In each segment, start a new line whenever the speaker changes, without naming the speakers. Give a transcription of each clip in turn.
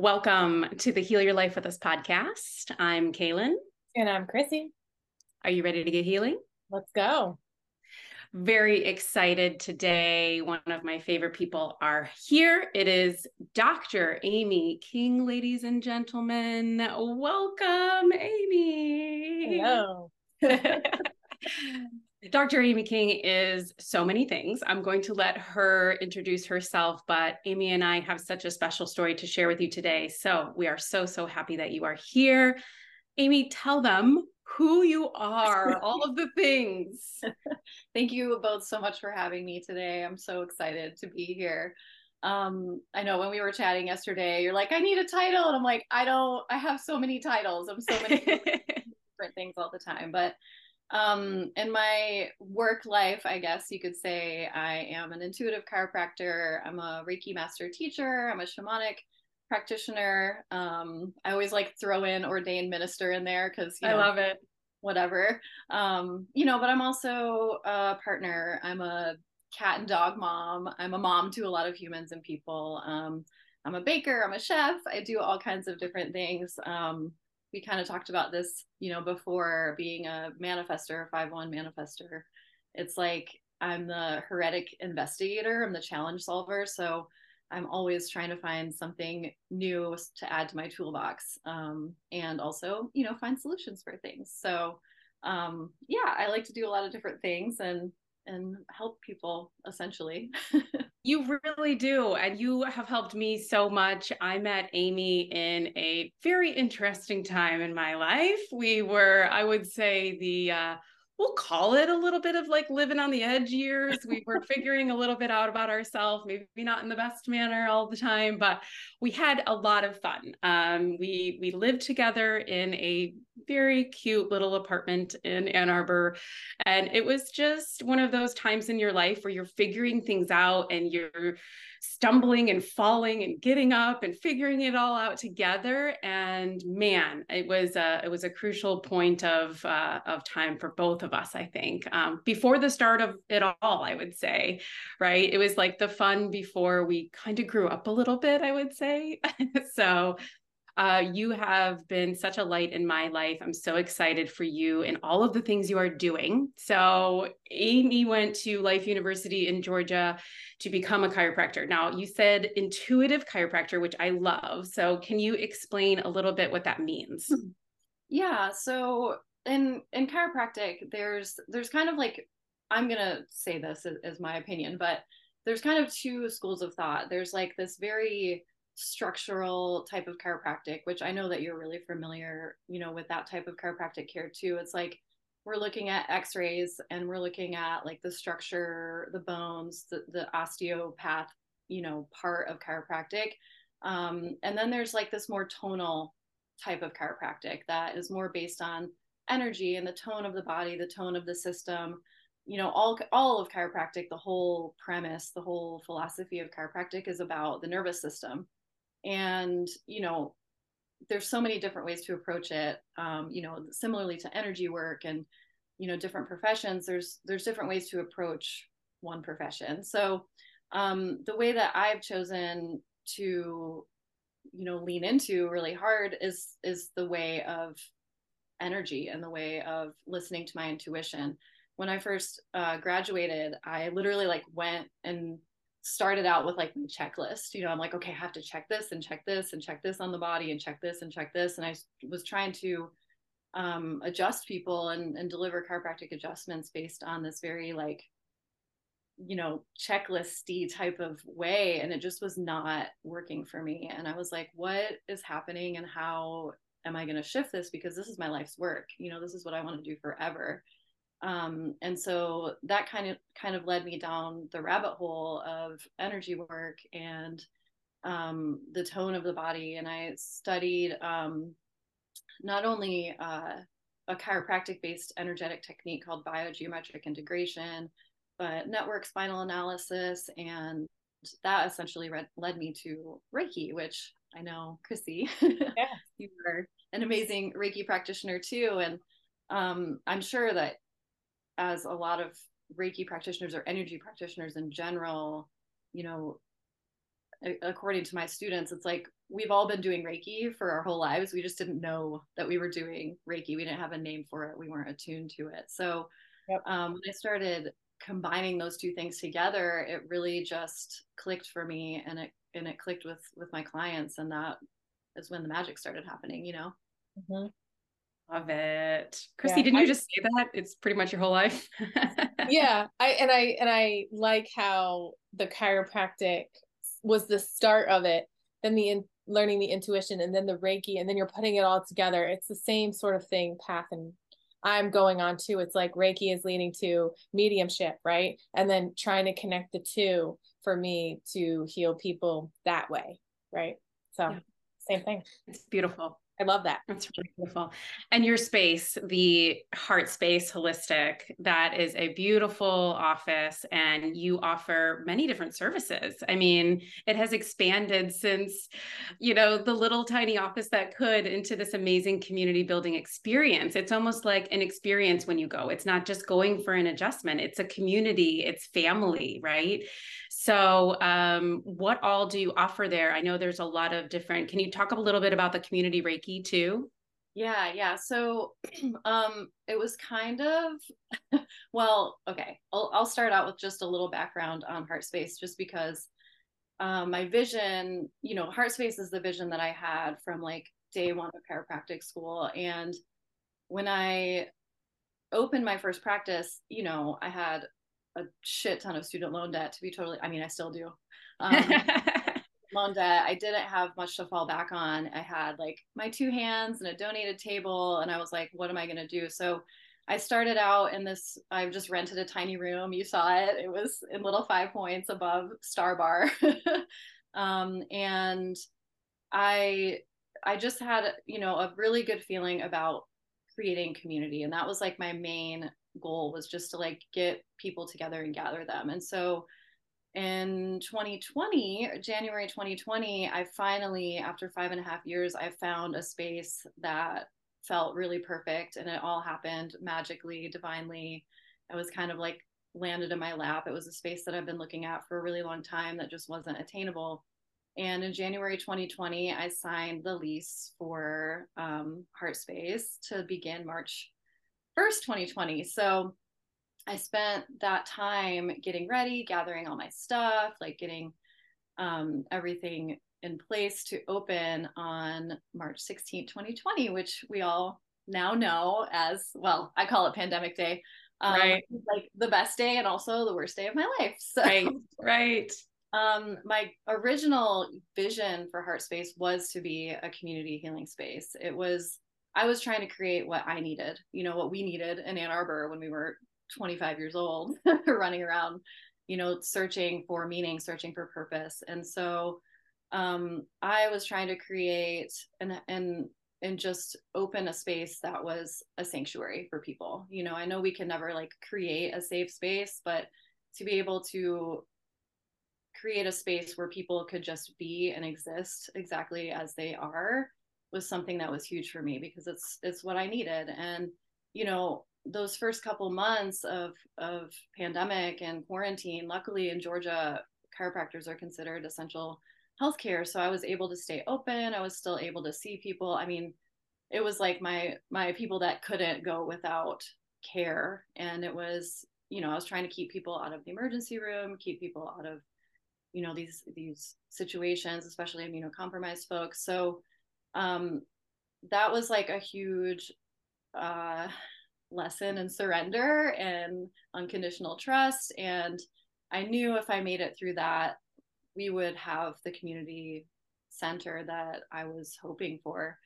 Welcome to the Heal Your Life with Us podcast. I'm Caylin.
And I'm Chrissy.
Are you ready to get healing?
Let's go.
Very excited today. One of my favorite people are here. It is Dr. Amy King, ladies and gentlemen. Welcome, Amy.
Hello.
Dr. Amy King is so many things. I'm going to let her introduce herself, but Amy and I have such a special story to share with you today. So we are so, so happy that you are here. Amy, tell them who you are, all of the things.
Thank you both so much for having me today. I'm so excited to be here. Um, I know when we were chatting yesterday, you're like, I need a title. And I'm like, I don't, I have so many titles. I'm so many different things all the time. But um, in my work life, I guess you could say I am an intuitive chiropractor. I'm a Reiki master teacher. I'm a shamanic practitioner. Um, I always like throw in ordained minister in there because
I love it.
Whatever, um, you know. But I'm also a partner. I'm a cat and dog mom. I'm a mom to a lot of humans and people. Um, I'm a baker. I'm a chef. I do all kinds of different things. Um, we kind of talked about this, you know, before being a manifester, five one manifester. It's like I'm the heretic investigator. I'm the challenge solver. So I'm always trying to find something new to add to my toolbox, um, and also, you know, find solutions for things. So, um, yeah, I like to do a lot of different things and and help people essentially.
you really do. And you have helped me so much. I met Amy in a very interesting time in my life. We were, I would say, the uh, we'll call it a little bit of like living on the edge years. We were figuring a little bit out about ourselves, maybe not in the best manner all the time, but we had a lot of fun. Um, we we lived together in a very cute little apartment in Ann Arbor, and it was just one of those times in your life where you're figuring things out and you're stumbling and falling and getting up and figuring it all out together. And man, it was a it was a crucial point of uh, of time for both of us. I think um, before the start of it all, I would say, right? It was like the fun before we kind of grew up a little bit. I would say so. Uh, you have been such a light in my life. I'm so excited for you and all of the things you are doing. So, Amy went to Life University in Georgia to become a chiropractor. Now, you said intuitive chiropractor, which I love. So, can you explain a little bit what that means?
Yeah. So, in in chiropractic, there's there's kind of like I'm gonna say this as my opinion, but there's kind of two schools of thought. There's like this very structural type of chiropractic, which I know that you're really familiar, you know, with that type of chiropractic care too. It's like we're looking at x-rays and we're looking at like the structure the bones the, the osteopath you know part of chiropractic um, and then there's like this more tonal type of chiropractic that is more based on energy and the tone of the body the tone of the system you know all all of chiropractic the whole premise the whole philosophy of chiropractic is about the nervous system and you know there's so many different ways to approach it um, you know similarly to energy work and you know different professions there's there's different ways to approach one profession. So um, the way that i've chosen to you know lean into really hard is is the way of energy and the way of listening to my intuition. When i first uh, graduated i literally like went and started out with like my checklist. You know, I'm like, okay, I have to check this and check this and check this on the body and check this and check this. And I was trying to um, adjust people and, and deliver chiropractic adjustments based on this very like, you know, checklisty type of way. And it just was not working for me. And I was like, what is happening and how am I going to shift this? Because this is my life's work. You know, this is what I want to do forever um, and so that kind of kind of led me down the rabbit hole of energy work and um, the tone of the body and i studied um, not only uh, a chiropractic based energetic technique called biogeometric integration but network spinal analysis and that essentially read, led me to reiki which i know chrissy yeah. you are an amazing reiki practitioner too and um, i'm sure that as a lot of Reiki practitioners or energy practitioners in general, you know, according to my students, it's like we've all been doing Reiki for our whole lives. We just didn't know that we were doing Reiki. We didn't have a name for it. We weren't attuned to it. So yep. um, when I started combining those two things together, it really just clicked for me, and it and it clicked with with my clients, and that is when the magic started happening. You know.
Mm-hmm. Love it. Chrissy, yeah, didn't I, you just say that? It's pretty much your whole life.
yeah. I and I and I like how the chiropractic was the start of it, then the in, learning the intuition and then the Reiki and then you're putting it all together. It's the same sort of thing path and I'm going on too. It's like Reiki is leading to mediumship, right? And then trying to connect the two for me to heal people that way, right? So yeah. same thing.
It's beautiful.
I love that.
That's really beautiful. And your space, the Heart Space Holistic, that is a beautiful office, and you offer many different services. I mean, it has expanded since, you know, the little tiny office that could into this amazing community building experience. It's almost like an experience when you go. It's not just going for an adjustment, it's a community, it's family, right? So, um, what all do you offer there? I know there's a lot of different. Can you talk a little bit about the community Reiki too?
Yeah, yeah. So, um, it was kind of, well, okay. I'll I'll start out with just a little background on Heart Space, just because um, my vision, you know, Heart Space is the vision that I had from like day one of chiropractic school, and when I opened my first practice, you know, I had a shit ton of student loan debt to be totally i mean i still do. Um, loan debt i didn't have much to fall back on. I had like my two hands and a donated table and i was like what am i going to do? So i started out in this i've just rented a tiny room you saw it. It was in little five points above star bar. Um, and i i just had you know a really good feeling about creating community and that was like my main goal was just to like get people together and gather them. And so in 2020, January 2020, I finally, after five and a half years, I found a space that felt really perfect and it all happened magically, divinely. It was kind of like landed in my lap. It was a space that I've been looking at for a really long time that just wasn't attainable. And in January 2020, I signed the lease for um, Heart Space to begin March 1st, 2020. So I spent that time getting ready, gathering all my stuff, like getting um, everything in place to open on March 16, 2020, which we all now know as well, I call it pandemic day. Um, right. Like the best day and also the worst day of my life. So,
right. Right.
Um, my original vision for Heart Space was to be a community healing space. It was I was trying to create what I needed, you know, what we needed in Ann Arbor when we were 25 years old, running around, you know, searching for meaning, searching for purpose. And so um, I was trying to create and and and just open a space that was a sanctuary for people. You know, I know we can never like create a safe space, but to be able to create a space where people could just be and exist exactly as they are was something that was huge for me because it's it's what I needed. And you know, those first couple months of of pandemic and quarantine, luckily in Georgia, chiropractors are considered essential healthcare. So I was able to stay open. I was still able to see people. I mean, it was like my my people that couldn't go without care. And it was, you know, I was trying to keep people out of the emergency room, keep people out of, you know, these these situations, especially immunocompromised folks. So um, that was like a huge uh, lesson in surrender and unconditional trust. And I knew if I made it through that, we would have the community center that I was hoping for.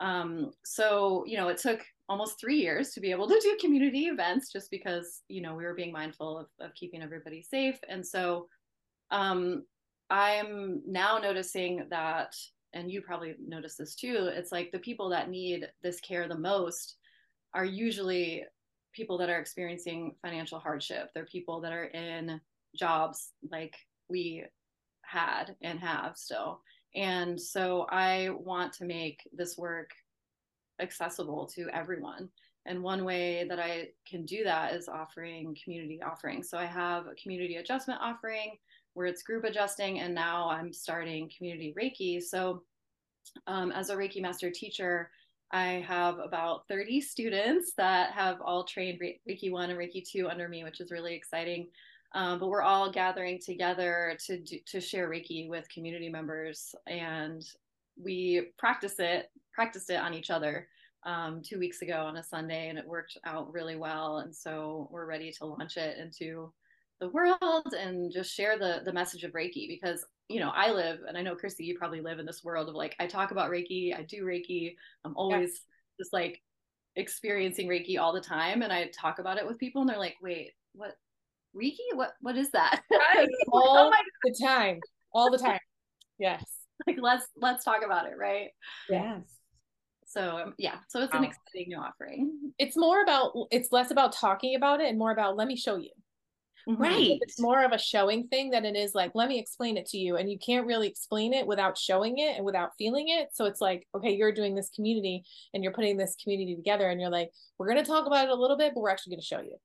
Um, so, you know, it took almost three years to be able to do community events just because, you know, we were being mindful of, of keeping everybody safe. And so um, I'm now noticing that and you probably notice this too it's like the people that need this care the most are usually people that are experiencing financial hardship. They're people that are in jobs like we had and have still. And so i want to make this work accessible to everyone. And one way that i can do that is offering community offerings so i have a community adjustment offering where it's group adjusting, and now I'm starting community Reiki. So, um, as a Reiki master teacher, I have about 30 students that have all trained Reiki 1 and Reiki 2 under me, which is really exciting. Um, but we're all gathering together to do, to share Reiki with community members, and we practice it practiced it on each other um, two weeks ago on a Sunday, and it worked out really well. And so we're ready to launch it into the world and just share the the message of Reiki because you know I live and I know Chrissy you probably live in this world of like I talk about Reiki I do Reiki I'm always yeah. just like experiencing Reiki all the time and I talk about it with people and they're like wait what Reiki what what is that
right. all oh the time all the time yes
like let's let's talk about it right
yes
so um, yeah so it's wow. an exciting new offering
it's more about it's less about talking about it and more about let me show you.
Right
it's more of a showing thing than it is like let me explain it to you and you can't really explain it without showing it and without feeling it. So it's like okay you're doing this community and you're putting this community together and you're like we're going to talk about it a little bit but we're actually going to show you.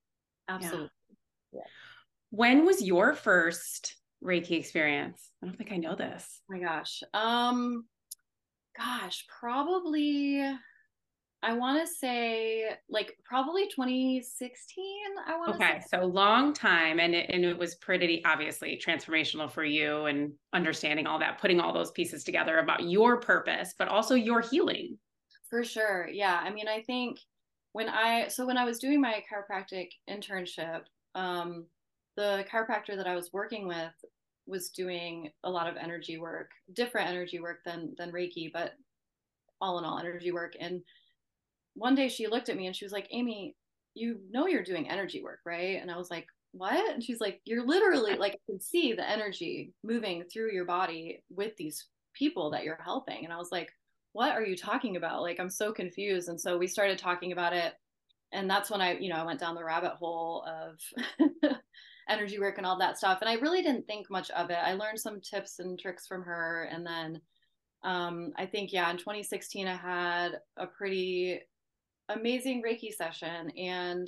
Absolutely.
Yeah. yeah. when was your first reiki experience? I don't think i know this.
Oh my gosh. Um gosh, probably I want to say like probably 2016. I want
Okay, say. Okay, so long time and it, and it was pretty obviously transformational for you and understanding all that, putting all those pieces together about your purpose, but also your healing.
For sure. Yeah. I mean, I think when I so when I was doing my chiropractic internship, um the chiropractor that I was working with was doing a lot of energy work, different energy work than than Reiki, but all in all energy work. And one day she looked at me and she was like, Amy, you know you're doing energy work, right? And I was like, what? And she's like, you're literally like I can see the energy moving through your body with these people that you're helping. And I was like, what are you talking about? Like I'm so confused. And so we started talking about it. And that's when I, you know, I went down the rabbit hole of energy work and all that stuff. And I really didn't think much of it. I learned some tips and tricks from her. And then um, I think, yeah, in 2016, I had a pretty amazing Reiki session. And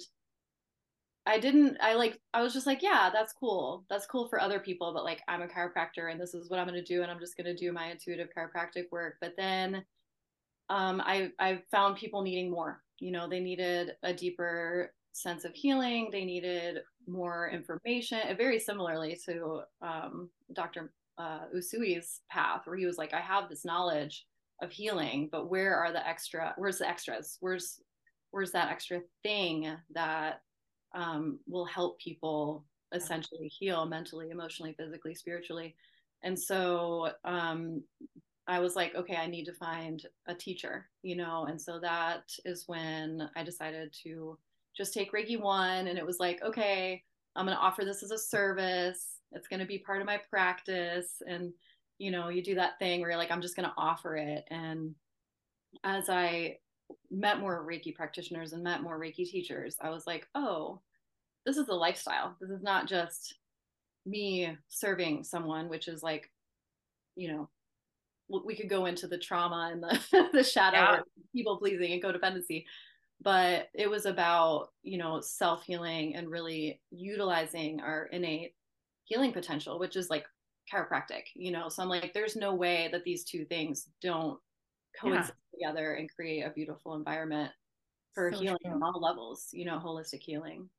I didn't, I like, I was just like, yeah, that's cool. That's cool for other people. But like, I'm a chiropractor and this is what I'm going to do. And I'm just going to do my intuitive chiropractic work. But then um, I, I found people needing more. You know, they needed a deeper sense of healing. They needed more information, very similarly to um, Dr. Uh, Usui's path, where he was like, I have this knowledge of healing, but where are the extra, where's the extras? Where's, where's that extra thing that um, will help people essentially heal mentally, emotionally, physically, spiritually? And so um, I was like, okay, I need to find a teacher, you know? And so that is when I decided to just take Reiki one. And it was like, okay, I'm going to offer this as a service. It's going to be part of my practice. And, you know, you do that thing where you're like, I'm just going to offer it. And as I met more Reiki practitioners and met more Reiki teachers, I was like, oh, this is a lifestyle. This is not just me serving someone, which is like, you know, we could go into the trauma and the, the shadow yeah. people pleasing and codependency but it was about you know self-healing and really utilizing our innate healing potential which is like chiropractic you know so i'm like there's no way that these two things don't coexist yeah. together and create a beautiful environment for so healing true. on all levels you know holistic healing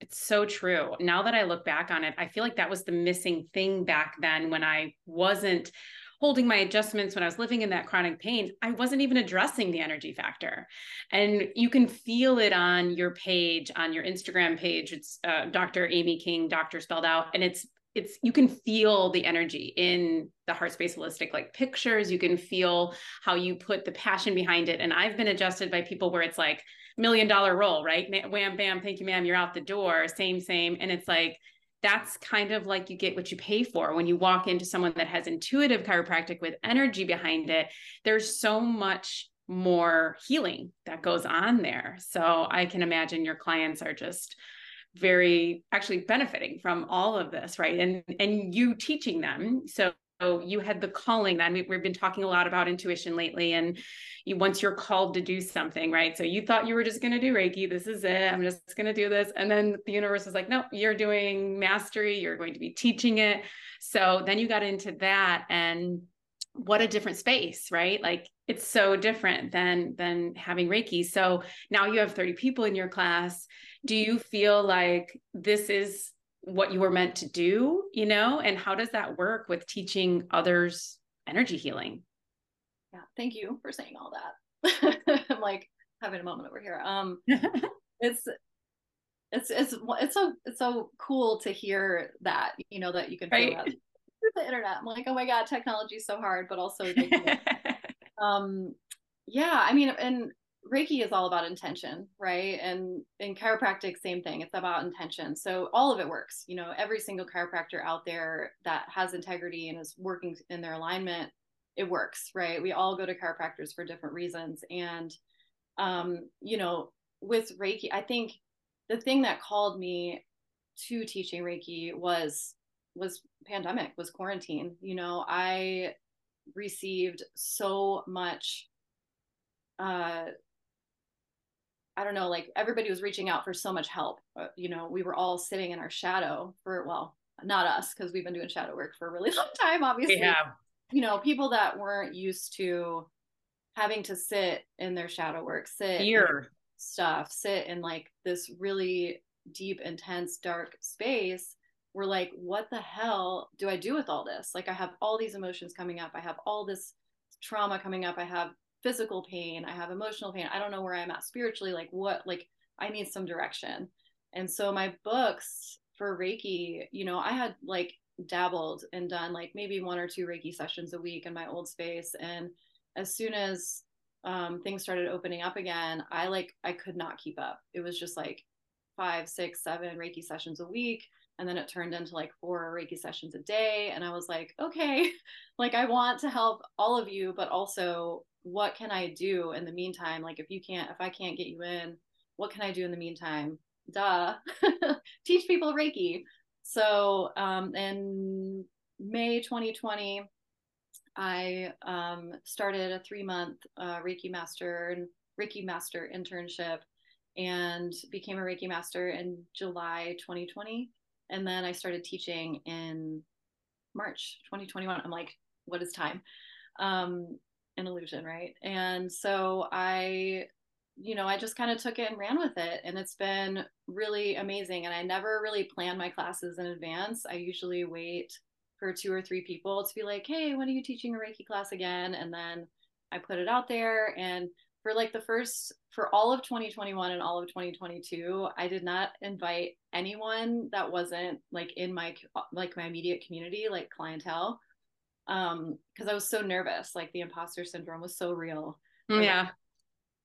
it's so true. Now that I look back on it, I feel like that was the missing thing back then when I wasn't holding my adjustments when I was living in that chronic pain, I wasn't even addressing the energy factor. And you can feel it on your page, on your Instagram page. It's uh, Dr. Amy King, doctor spelled out. And it's, it's, you can feel the energy in the heart space holistic like pictures. You can feel how you put the passion behind it. And I've been adjusted by people where it's like, million dollar roll, right? Wham, bam, thank you, ma'am. You're out the door. Same, same. And it's like, that's kind of like you get what you pay for when you walk into someone that has intuitive chiropractic with energy behind it there's so much more healing that goes on there so i can imagine your clients are just very actually benefiting from all of this right? And and you teaching them. So you had the calling then we, have been talking a lot about intuition lately and you once you're called to do something right? So you thought you were just going to do reiki this is it i'm just going to do this. And then the universe was like no you're doing mastery you're going to be teaching it. So then you got into that and what a different space right like it's so different than than having reiki so now you have 30 people in your class do you feel like this is what you were meant to do, you know? And how does that work with teaching others energy healing?
Yeah, thank you for saying all that. I'm like having a moment over here. Um it's it's it's it's so it's so cool to hear that, you know, that you can right. feel that through the internet. I'm like, oh my God, technology is so hard, but also um yeah, I mean, and Reiki is all about intention, right? And in chiropractic, same thing. It's about intention. So all of it works. You know, every single chiropractor out there that has integrity and is working in their alignment, it works, right? We all go to chiropractors for different reasons. And, um, you know, with Reiki, I think the thing that called me to teaching Reiki was was pandemic, was quarantine. You know, I received so much uh I don't know, like everybody was reaching out for so much help. Uh, you know, we were all sitting in our shadow for, well, not us, because we've been doing shadow work for a really long time, obviously. Yeah. You know, people that weren't used to having to sit in their shadow work, sit
here
stuff, sit in like this really deep, intense, dark space. We're like, what the hell do I do with all this? Like, I have all these emotions coming up. I have all this trauma coming up. I have physical pain. I have emotional pain. I don't know where i'm at spiritually. Like what like i need some direction. And so my books for reiki you know i had like dabbled and done like maybe one or two reiki sessions a week in my old space. And as soon as um, things started opening up again i like i could not keep up. It was just like five six seven reiki sessions a week and then it turned into like four reiki sessions a day and i was like okay like i want to help all of you but also what can I do in the meantime? Like if you can't, if I can't get you in, what can I do in the meantime? Duh, teach people Reiki. So um, in May 2020, I um, started a three month uh, Reiki master and Reiki master internship and became a Reiki master in July 2020. And then I started teaching in March 2021. I'm like, what is time? Um, an illusion, right? And so I, you know, I just kind of took it and ran with it. And it's been really amazing. And I never really plan my classes in advance. I usually wait for two or three people to be like, hey, when are you teaching a Reiki class again? And then I put it out there. And for like the first, for all of 2021 and all of 2022, I did not invite anyone that wasn't like in my, like my immediate community, like clientele um because i was so nervous like the imposter syndrome was so real.
Mm, yeah.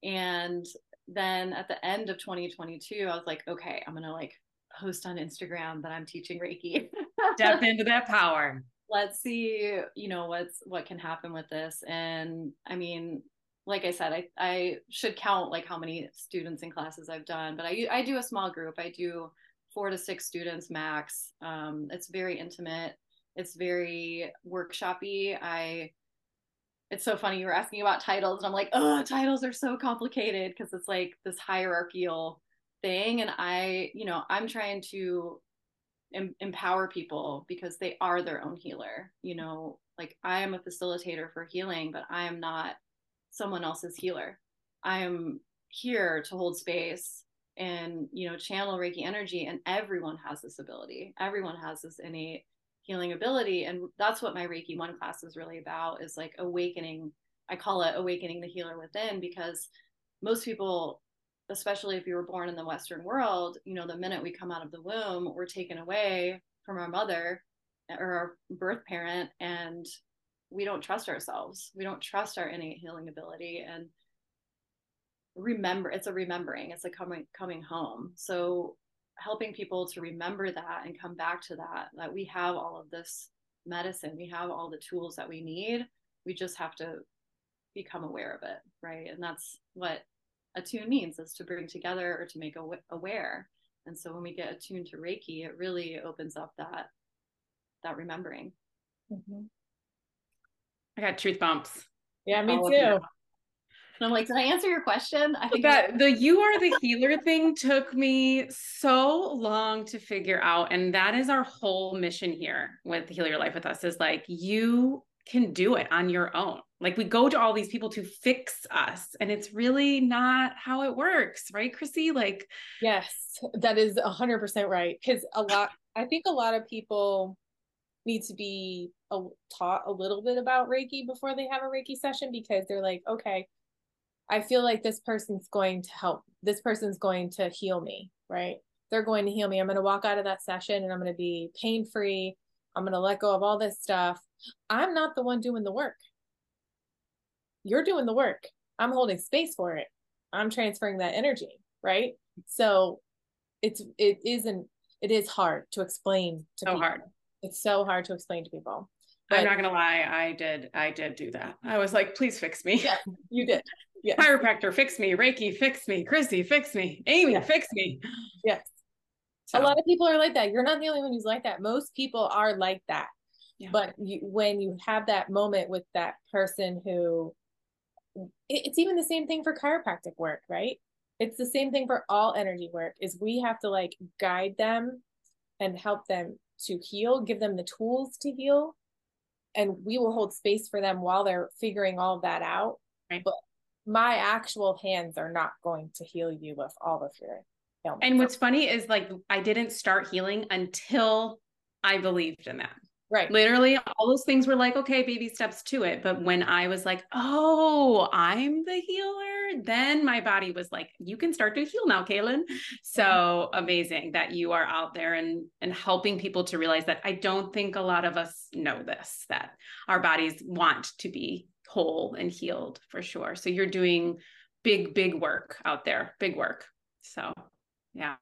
And then at the end of 2022 i was like okay i'm gonna like post on instagram that i'm teaching reiki.
Step into that power.
Let's see you know what's what can happen with this. And i mean like i said i i should count like how many students and classes i've done but i i do a small group i do four to six students max um, it's very intimate it's very workshoppy. I it's so funny you were asking about titles and I'm like, "Oh, titles are so complicated because it's like this hierarchical thing and I, you know, I'm trying to em- empower people because they are their own healer. You know, like I am a facilitator for healing, but I am not someone else's healer. I am here to hold space and you know channel reiki energy and everyone has this ability everyone has this innate healing ability and that's what my reiki one class is really about is like awakening i call it awakening the healer within because most people especially if you were born in the western world you know the minute we come out of the womb we're taken away from our mother or our birth parent and we don't trust ourselves. We don't trust our innate healing ability and remember it's a remembering it's a coming coming home. So helping people to remember that and come back to that that we have all of this medicine we have all the tools that we need we just have to become aware of it right? And that's what attune means is to bring together or to make aware. And so when we get attuned to reiki it really opens up that that remembering.
Mm-hmm.
I got truth bumps.
Yeah, me
All
too.
them.
And I'm like, did I answer your question? I think
That the you are the healer thing took me so long to figure out. And that is our whole mission here with Heal Your Life with Us is like you can do it on your own. Like we go to all these people to fix us, and it's really not how it works, right, Chrissy? Like,
Yes, that is a hundred percent right. Because a lot, I think a lot of people need to be a, taught a little bit about Reiki before they have a Reiki session because they're like, okay, I feel like this person's going to help. This person's going to heal me, right? They're going to heal me. I'm going to walk out of that session and I'm going to be pain free. I'm going to let go of all this stuff. I'm not the one doing the work. You're doing the work. I'm holding space for it. I'm transferring that energy, right? So it's it isn't it is hard to explain to
So
people.
hard.
It's so hard to explain to people.
I'm not gonna lie, I did, I did do that. I was like, please fix me.
Yeah. you did. Yes.
Chiropractor, fix me. Reiki, fix me. Chrissy, fix me. Amy,
Yeah.
fix me.
Yes.
So,
A lot of people are like that. You're not the only one who's like that. Most people are like that.
Yeah.
But you, when you have that moment with that person who, it- it's even the same thing for chiropractic work, right? It's the same thing for all energy work. Is we have to like guide them and help them to heal, give them the tools to heal, and we will hold space for them while they're figuring all that out.
Right.
But my actual hands are not going to heal you with all of your ailments.
and what's funny is like I didn't start healing until I believed in that.
right.
Literally, all those things were like, okay, baby steps to it. But when I was like, oh, I'm the healer, then my body was like, you can start to heal now, Caylin. So amazing that you are out there and and helping people to realize that I don't think a lot of us know this, that our bodies want to be whole and healed for sure. So you're doing big, big work out there, big work. So yeah.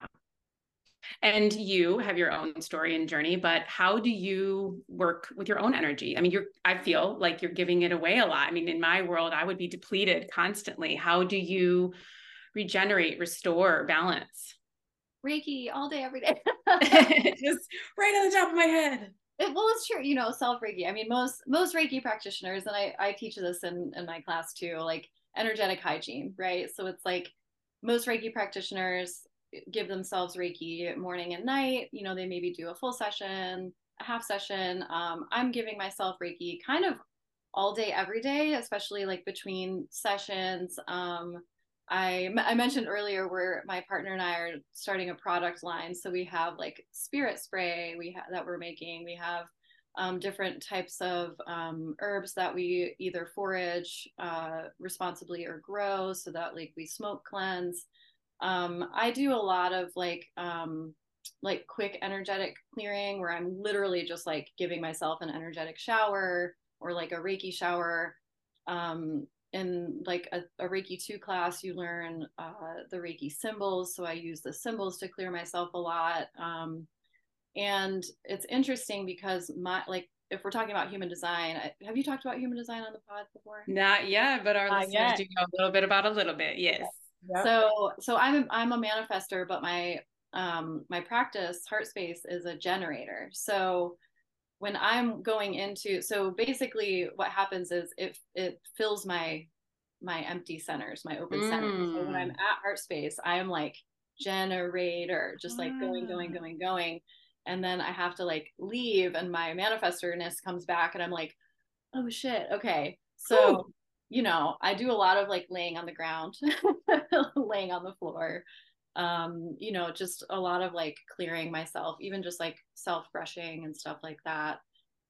And you have your own story and journey, but how do you work with your own energy? I mean, you're, I feel like you're giving it away a lot. I mean, in my world, I would be depleted constantly. How do you regenerate, restore, balance?
Reiki all day, every day.
Just right on the top of my head.
It, well, it's true, you know, self Reiki. I mean, most most Reiki practitioners, and I I teach this in in my class too, like energetic hygiene, right? So it's like most Reiki practitioners give themselves Reiki morning and night. You know, they maybe do a full session, a half session. Um, I'm giving myself Reiki kind of all day, every day, especially like between sessions. Um, I, I mentioned earlier where my partner and I are starting a product line. So we have like spirit spray we ha- that we're making. We have um, different types of um, herbs that we either forage uh, responsibly or grow so that like we smoke cleanse. Um, I do a lot of like um, like quick energetic clearing where I'm literally just like giving myself an energetic shower or like a Reiki shower. Um, in like a, a Reiki 2 class, you learn uh, the Reiki symbols. So I use the symbols to clear myself a lot. Um, and it's interesting because my, like, if we're talking about human design, I, have you talked about human design on the pod before?
Not yet, but our
Not
listeners
yet.
do know a little bit about a little bit. Yes.
Yep.
So, so I'm, I'm a manifester, but my, um, my practice, Heart Space, is a generator. So when I'm going into, so basically what happens is it, it fills my, my empty centers, my open centers. So when I'm
Mm.
at Heart Space, I am like generator, just like going, going, going, going. And then I have to like leave and my manifestorness comes back and I'm like, oh shit, okay. So,
Whew.
You know, I do a lot of like laying on the ground, laying on the floor. Um, you know, just a lot of like clearing myself, even just like self brushing and stuff like that.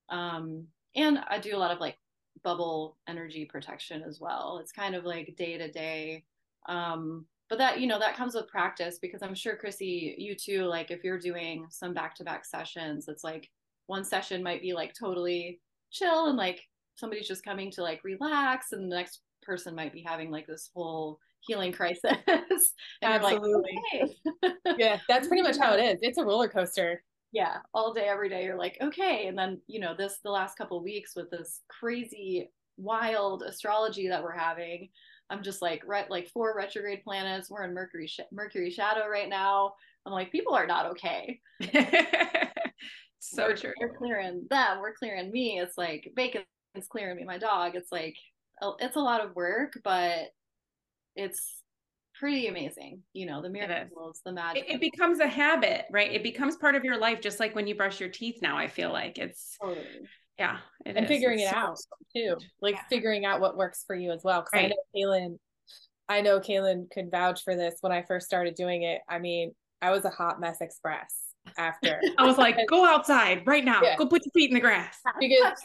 Um, and I do a lot of like bubble energy protection as well. It's kind of like day to day. Um, but that, you know, that comes with practice because I'm sure Chrissy, you too, like if you're doing some back to back sessions, it's like one session might be like totally chill and like somebody's just coming to like relax and the next person might be having like this whole healing crisis
Absolutely.
like okay
yeah, that's pretty much how it is. It's a roller coaster.
yeah all day every day you're like okay and then you know this the last couple of weeks with this crazy wild astrology that we're having i'm just like right like four retrograde planets we're in mercury sh- mercury shadow right now i'm like people are not okay
so
we're,
true.
we're clearing them we're clearing me it's like bacon it's clear me my dog it's like it's a lot of work but it's pretty amazing you know the miracles the magic
it, it, becomes a habit right it becomes part of your life just like when you brush your teeth now i feel like it's totally. yeah
and is. figuring it's it so out too like yeah. figuring out what works for you as well because right. i know caylin i know caylin could vouch for this when i first started doing it i mean i was a hot mess express after.
I was like, go outside right now. Yeah. Go put your feet in the grass.
Because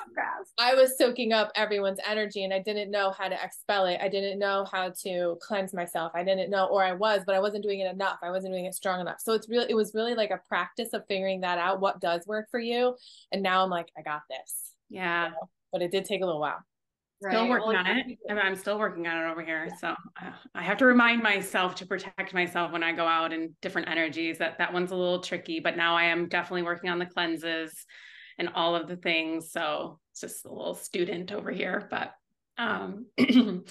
I was soaking up everyone's energy and I didn't know how to expel it. I didn't know how to cleanse myself. I didn't know, or I was, but I wasn't doing it enough. I wasn't doing it strong enough. So it's really, it was really like a practice of figuring that out, what does work for you. And now I'm like, I got this.
Yeah.
but it did take a little while.
Right. Still working well, on it. I mean, I'm still working on it over here. So uh, I have to remind myself to protect myself when I go out in different energies. That that one's a little tricky, but now I am definitely working on the cleanses and all of the things. So it's just a little student over here, but um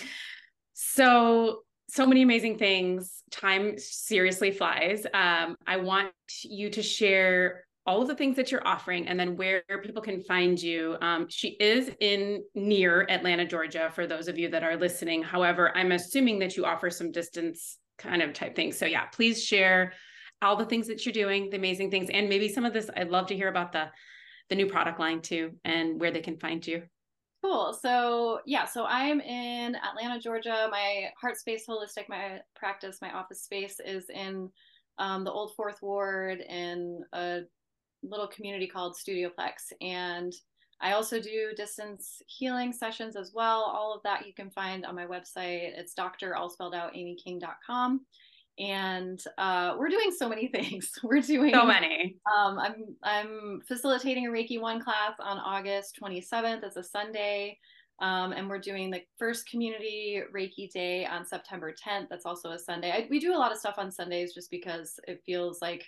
so so many amazing things. Time seriously flies. Um, I want you to share all of the things that you're offering and then where people can find you. Um, she is in near Atlanta, Georgia, for those of you that are listening. However, I'm assuming that you offer some distance kind of type things. So, yeah, please share all the things that you're doing, the amazing things, and maybe some of this. I'd love to hear about the the new product line too and where they can find you.
Cool. So yeah, so I'm in Atlanta, Georgia. My heart space holistic, my practice, my office space is in um, the old fourth ward in a little community called Studioplex. And I also do distance healing sessions as well. All of that you can find on my website. It's Dr. all spelled out amyking.com. And uh, we're doing so many things. We're doing
so many.
Um, I'm I'm facilitating a Reiki one class on August 27th. It's a Sunday. Um, and we're doing the first community Reiki day on September 10th. That's also a Sunday. I, we do a lot of stuff on Sundays just because it feels like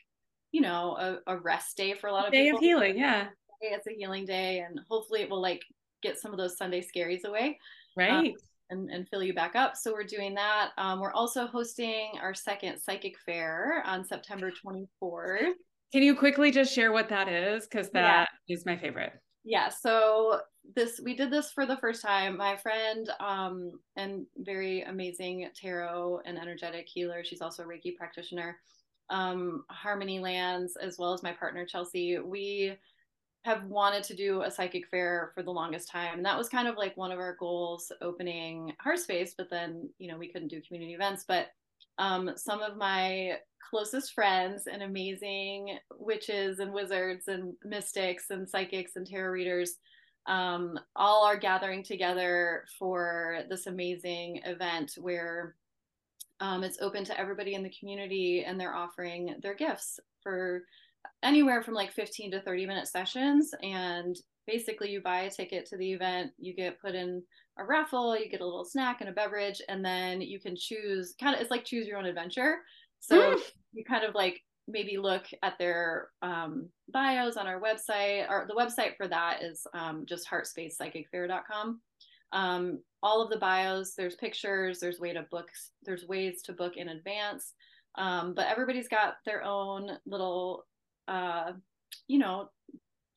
you know a, a rest day for a lot of
day
people.
of healing yeah.
It's a healing day and hopefully it will like get some of those sunday scaries away
um, right. um,
and, and fill you back up. So we're doing that. Um, we're also hosting our second psychic fair on september 24th
can you quickly just share what that is? Because that yeah. is my favorite.
Yeah so this we did this for the first time. My friend um and very amazing tarot and energetic healer. She's also a reiki practitioner um, Harmony Lands, as well as my partner Chelsea, we have wanted to do a psychic fair for the longest time. And that was kind of like one of our goals opening Heart Space, but then, you know, we couldn't do community events. But um, some of my closest friends and amazing witches and wizards and mystics and psychics and tarot readers um, all are gathering together for this amazing event where um, it's open to everybody in the community, and they're offering their gifts for anywhere from like 15 to 30 minute sessions. And basically, you buy a ticket to the event, you get put in a raffle, you get a little snack and a beverage, and then you can choose kind of it's like choose your own adventure. So mm. you kind of like maybe look at their um, bios on our website. Or the website for that is um, just heartspacepsychicfair.com um, all of the bios there's pictures there's way to book there's ways to book in advance. Um, but everybody's got their own little uh, you know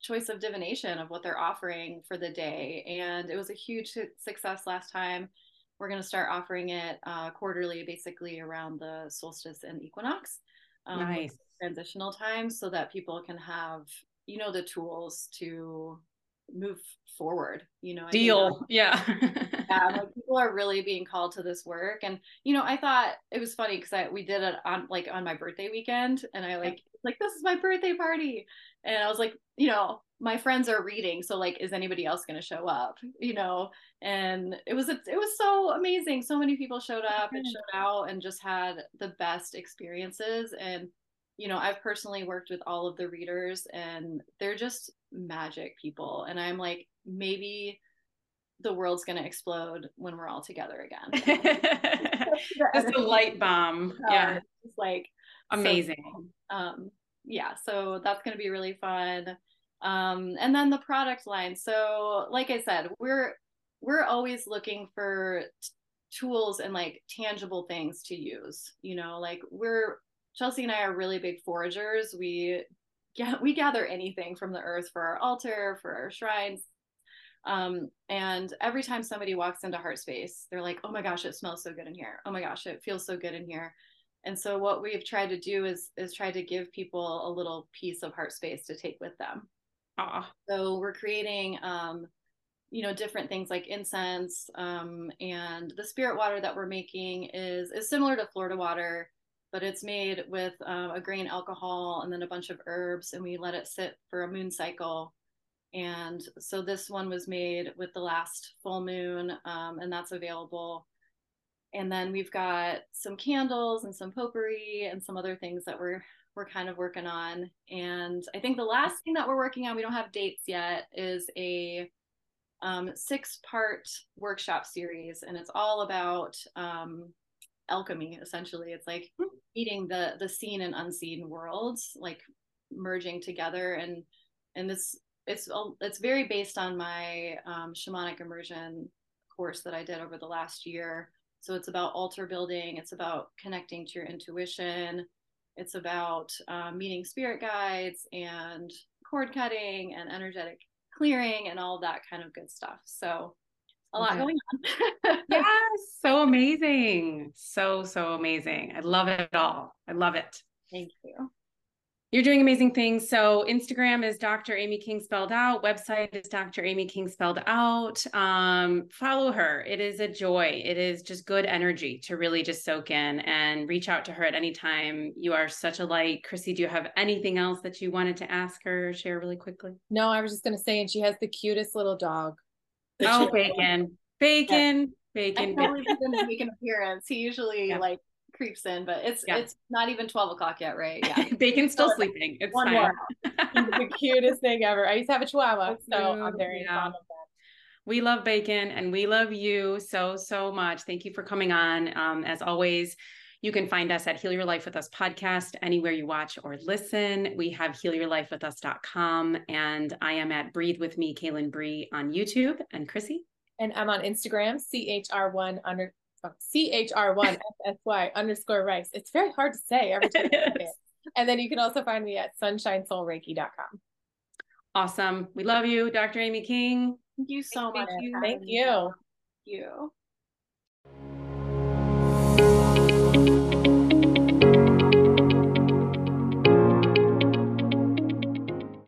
choice of divination of what they're offering for the day. And it was a huge success last time. We're going to start offering it uh, quarterly basically around the solstice and equinox
um, nice.
transitional times so that people can have you know the tools to move forward you know
deal. yeah.
Yeah like people are really being called to this work. And you know i thought it was funny because i we did it on like on my birthday weekend and i like like this is my birthday party. And i was like you know my friends are reading so like is anybody else going to show up? You know? And it was it was so amazing. So many people showed up and showed out and just had the best experiences. And you know, I've personally worked with all of the readers and they're just magic people. And I'm like, maybe the world's going to explode when we're all together again.
It's a light bomb. Yeah.
It's like
amazing.
So, um, yeah. So that's going to be really fun. Um, and then the product line. So, like I said, we're, we're always looking for t- tools and like tangible things to use, you know, like we're, Chelsea and I are really big foragers. We we gather anything from the earth for our altar, for our shrines. Um, and every time somebody walks into Heart Space, they're like, "Oh my gosh, it smells so good in here! Oh my gosh, it feels so good in here!" And so what we've tried to do is is try to give people a little piece of Heart Space to take with them.
Ah.
So we're creating, um, you know, different things like incense, um, and the spirit water that we're making is is similar to Florida water, but it's made with um, a grain alcohol and then a bunch of herbs, and we let it sit for a moon cycle. And so this one was made with the last full moon, um, and that's available. And then we've got some candles and some potpourri and some other things that we're we're kind of working on. And I think the last thing that we're working on, we don't have dates yet, is a um, six part workshop series. And it's all about um, alchemy, essentially. It's like meeting the the seen and unseen worlds, like merging together. And and this it's it's very based on my um, shamanic immersion course that I did over the last year. So it's about altar building. It's about connecting to your intuition it's about um, meeting spirit guides and cord cutting and energetic clearing and all that kind of good stuff. So a lot going on.
yes, so amazing. So, so amazing. I love it all. I love it.
Thank you.
You're doing amazing things. So Instagram is Dr. Amy King spelled out. Website is Dr. Amy King spelled out. Um, follow her. It is a joy. It is just good energy to really just soak in and reach out to her at any time. You are such a light. Chrissy, do you have anything else that you wanted to ask her? Share really quickly.
No, I was just going to say, and she has the cutest little dog.
Oh, bacon, bacon, bacon.
I bacon. didn't make an appearance. He usually yeah. like creeps in, but it's yeah. it's not even 12 o'clock yet, right? Yeah.
Bacon's still sleeping. It's One fine. More.
the cutest thing ever. I used to have a chihuahua, so I'm very yeah. fond of that.
We love bacon and we love you so, so much. Thank you for coming on. Um, as always, you can find us at Heal Your Life with Us podcast anywhere you watch or listen. We have healyourlifewithus.com and I am at Breathe with Me, Caylin Bree on YouTube and Chrissy.
And I'm on Instagram, CHR1 under CHR1 SSY underscore rice. It's very hard to say every time. and then you can also find me at sunshinesoulreiki.com.
Awesome. We love you, Dr. Amy King.
Thank you so
Thank
much.
You. Thank you. Thank
you.